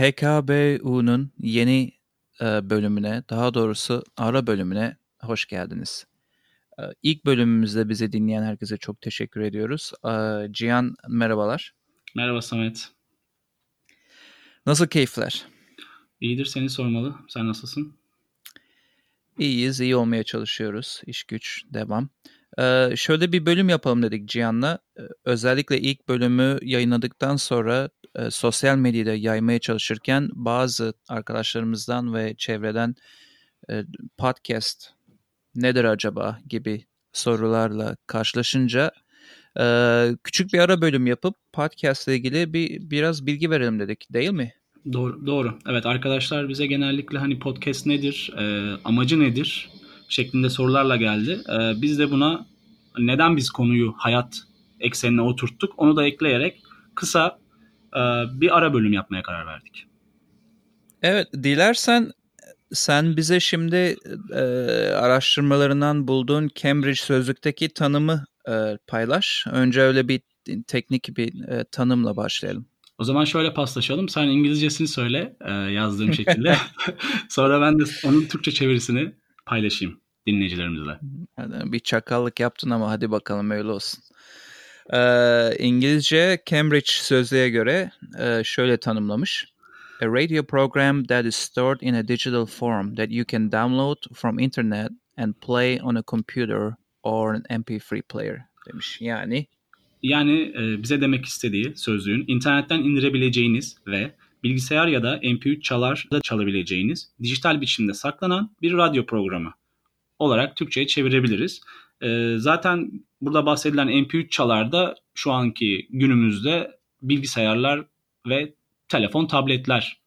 HKBU'nun yeni e, bölümüne, daha doğrusu ara bölümüne hoş geldiniz. E, ilk bölümümüzde bizi dinleyen herkese çok teşekkür ediyoruz. E, Cihan merhabalar. Merhaba Samet. Nasıl keyifler? İyidir seni sormalı. Sen nasılsın? İyiyiz, iyi olmaya çalışıyoruz. İş güç, devam. Ee, şöyle bir bölüm yapalım dedik Cihan'la. Özellikle ilk bölümü yayınladıktan sonra e, sosyal medyada yaymaya çalışırken bazı arkadaşlarımızdan ve çevreden e, podcast nedir acaba gibi sorularla karşılaşınca e, küçük bir ara bölüm yapıp podcast ile ilgili bir biraz bilgi verelim dedik değil mi? Doğru, doğru. Evet arkadaşlar bize genellikle hani podcast nedir, e, amacı nedir şeklinde sorularla geldi. E, biz de buna neden biz konuyu hayat eksenine oturttuk onu da ekleyerek kısa bir ara bölüm yapmaya karar verdik. Evet dilersen sen bize şimdi e, araştırmalarından bulduğun Cambridge Sözlük'teki tanımı e, paylaş. Önce öyle bir teknik bir e, tanımla başlayalım. O zaman şöyle paslaşalım. Sen İngilizcesini söyle e, yazdığım şekilde. Sonra ben de onun Türkçe çevirisini paylaşayım dinleyicilerimizle. Bir çakallık yaptın ama hadi bakalım öyle olsun. Ee, İngilizce Cambridge Sözlüğe göre e, şöyle tanımlamış. A radio program that is stored in a digital form that you can download from internet and play on a computer or an MP3 player demiş. Yani yani e, bize demek istediği sözlüğün internetten indirebileceğiniz ve bilgisayar ya da MP3 çalar da çalabileceğiniz dijital biçimde saklanan bir radyo programı olarak Türkçe'ye çevirebiliriz. E, zaten burada bahsedilen MP3 çalar şu anki günümüzde bilgisayarlar ve telefon, tabletler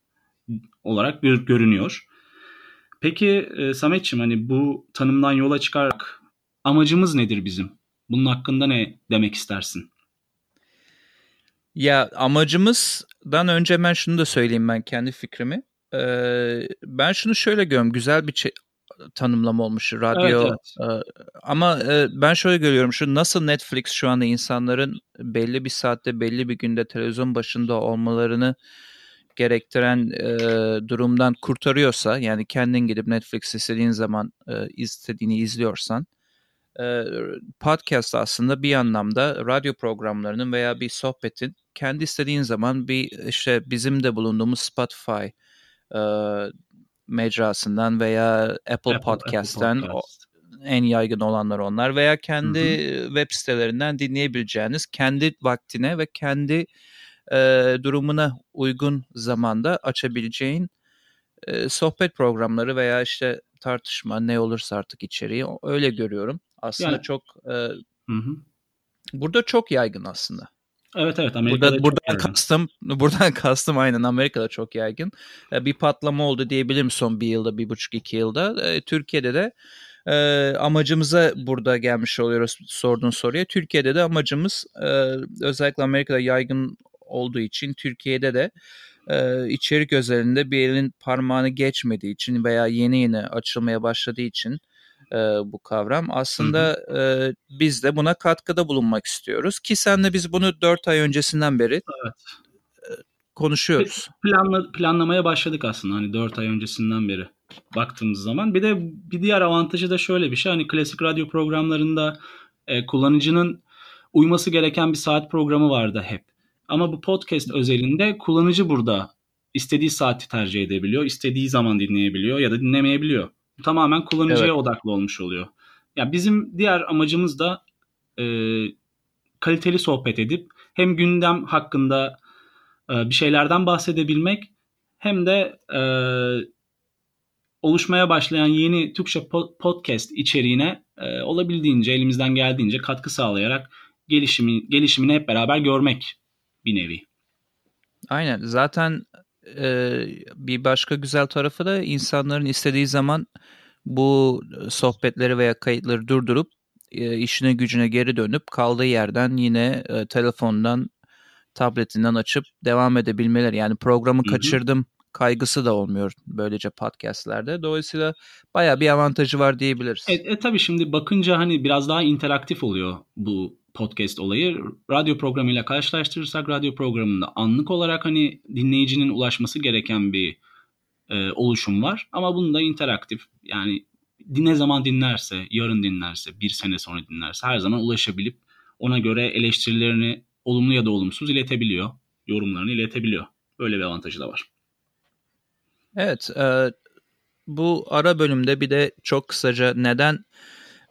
olarak görünüyor. Peki e, Sametçim hani bu tanımdan yola çıkarak amacımız nedir bizim? Bunun hakkında ne demek istersin? Ya amacımızdan önce ben şunu da söyleyeyim ben kendi fikrimi. Ee, ben şunu şöyle görüyorum. Güzel bir tanımlama olmuş radyo. Evet, evet. Ama e, ben şöyle görüyorum. Şu nasıl Netflix şu anda insanların belli bir saatte belli bir günde televizyon başında olmalarını gerektiren e, durumdan kurtarıyorsa yani kendin gidip Netflix istediğin zaman e, istediğini izliyorsan e, podcast aslında bir anlamda radyo programlarının veya bir sohbetin kendi istediğin zaman bir işte bizim de bulunduğumuz Spotify e, mecrasından veya Apple, Apple Podcast'ten Apple Podcast. en yaygın olanlar onlar veya kendi hı hı. web sitelerinden dinleyebileceğiniz kendi vaktine ve kendi e, durumuna uygun zamanda açabileceğin e, sohbet programları veya işte tartışma ne olursa artık içeriği öyle görüyorum. Aslında yani, çok e, hı hı. burada çok yaygın aslında. Evet evet Amerika'da Burada, buradan yaygın. kastım buradan kastım aynen Amerika'da çok yaygın. E, bir patlama oldu diyebilirim son bir yılda bir buçuk iki yılda. E, Türkiye'de de e, amacımıza burada gelmiş oluyoruz sorduğun soruya. Türkiye'de de amacımız e, özellikle Amerika'da yaygın olduğu için Türkiye'de de e, içerik özelinde bir elin parmağını geçmediği için veya yeni yeni açılmaya başladığı için e, bu kavram. Aslında. E, biz de buna katkıda bulunmak istiyoruz ki senle biz bunu 4 ay öncesinden beri evet. e, konuşuyoruz. Planla, planlamaya başladık aslında hani 4 ay öncesinden beri baktığımız zaman. Bir de bir diğer avantajı da şöyle bir şey hani klasik radyo programlarında e, kullanıcının uyması gereken bir saat programı vardı hep. Ama bu podcast özelinde kullanıcı burada istediği saati tercih edebiliyor, istediği zaman dinleyebiliyor ya da dinlemeyebiliyor. Tamamen kullanıcıya evet. odaklı olmuş oluyor. Ya bizim diğer amacımız da e, kaliteli sohbet edip hem gündem hakkında e, bir şeylerden bahsedebilmek hem de e, oluşmaya başlayan yeni Türkçe podcast içeriğine e, olabildiğince elimizden geldiğince katkı sağlayarak gelişimi gelişimini hep beraber görmek bir nevi. Aynen. Zaten e, bir başka güzel tarafı da insanların istediği zaman bu sohbetleri veya kayıtları durdurup e, işine gücüne geri dönüp kaldığı yerden yine e, telefondan tabletinden açıp devam edebilmeleri. Yani programı Hı-hı. kaçırdım kaygısı da olmuyor böylece podcastlerde. Dolayısıyla baya bir avantajı var diyebiliriz. E, e tabii şimdi bakınca hani biraz daha interaktif oluyor bu podcast olayı. Radyo programıyla karşılaştırırsak radyo programında anlık olarak hani dinleyicinin ulaşması gereken bir e, oluşum var. Ama bunda interaktif yani ne zaman dinlerse, yarın dinlerse, bir sene sonra dinlerse her zaman ulaşabilip ona göre eleştirilerini olumlu ya da olumsuz iletebiliyor. Yorumlarını iletebiliyor. Böyle bir avantajı da var. Evet. E, bu ara bölümde bir de çok kısaca neden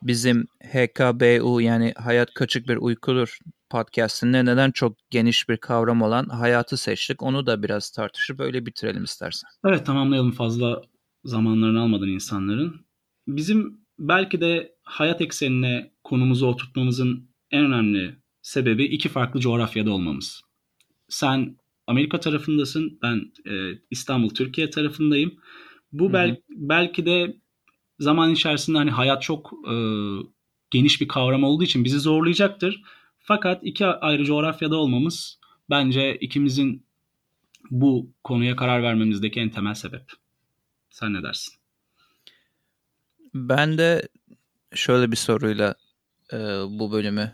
bizim HKBU yani Hayat Kaçık Bir Uykudur podcastinde neden çok geniş bir kavram olan hayatı seçtik. Onu da biraz tartışıp böyle bitirelim istersen. Evet tamamlayalım fazla zamanlarını almadan insanların. Bizim belki de hayat eksenine konumuzu oturtmamızın en önemli sebebi iki farklı coğrafyada olmamız. Sen Amerika tarafındasın, ben e, İstanbul, Türkiye tarafındayım. Bu bel, belki de zaman içerisinde hani hayat çok e, geniş bir kavram olduğu için bizi zorlayacaktır. Fakat iki ayrı coğrafyada olmamız bence ikimizin bu konuya karar vermemizdeki en temel sebep. Sen ne dersin? Ben de şöyle bir soruyla e, bu bölümü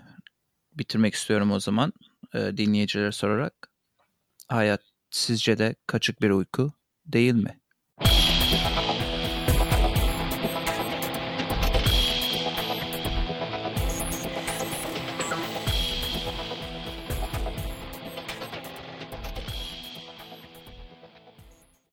bitirmek istiyorum o zaman e, dinleyicilere sorarak. Hayat sizce de kaçık bir uyku değil mi?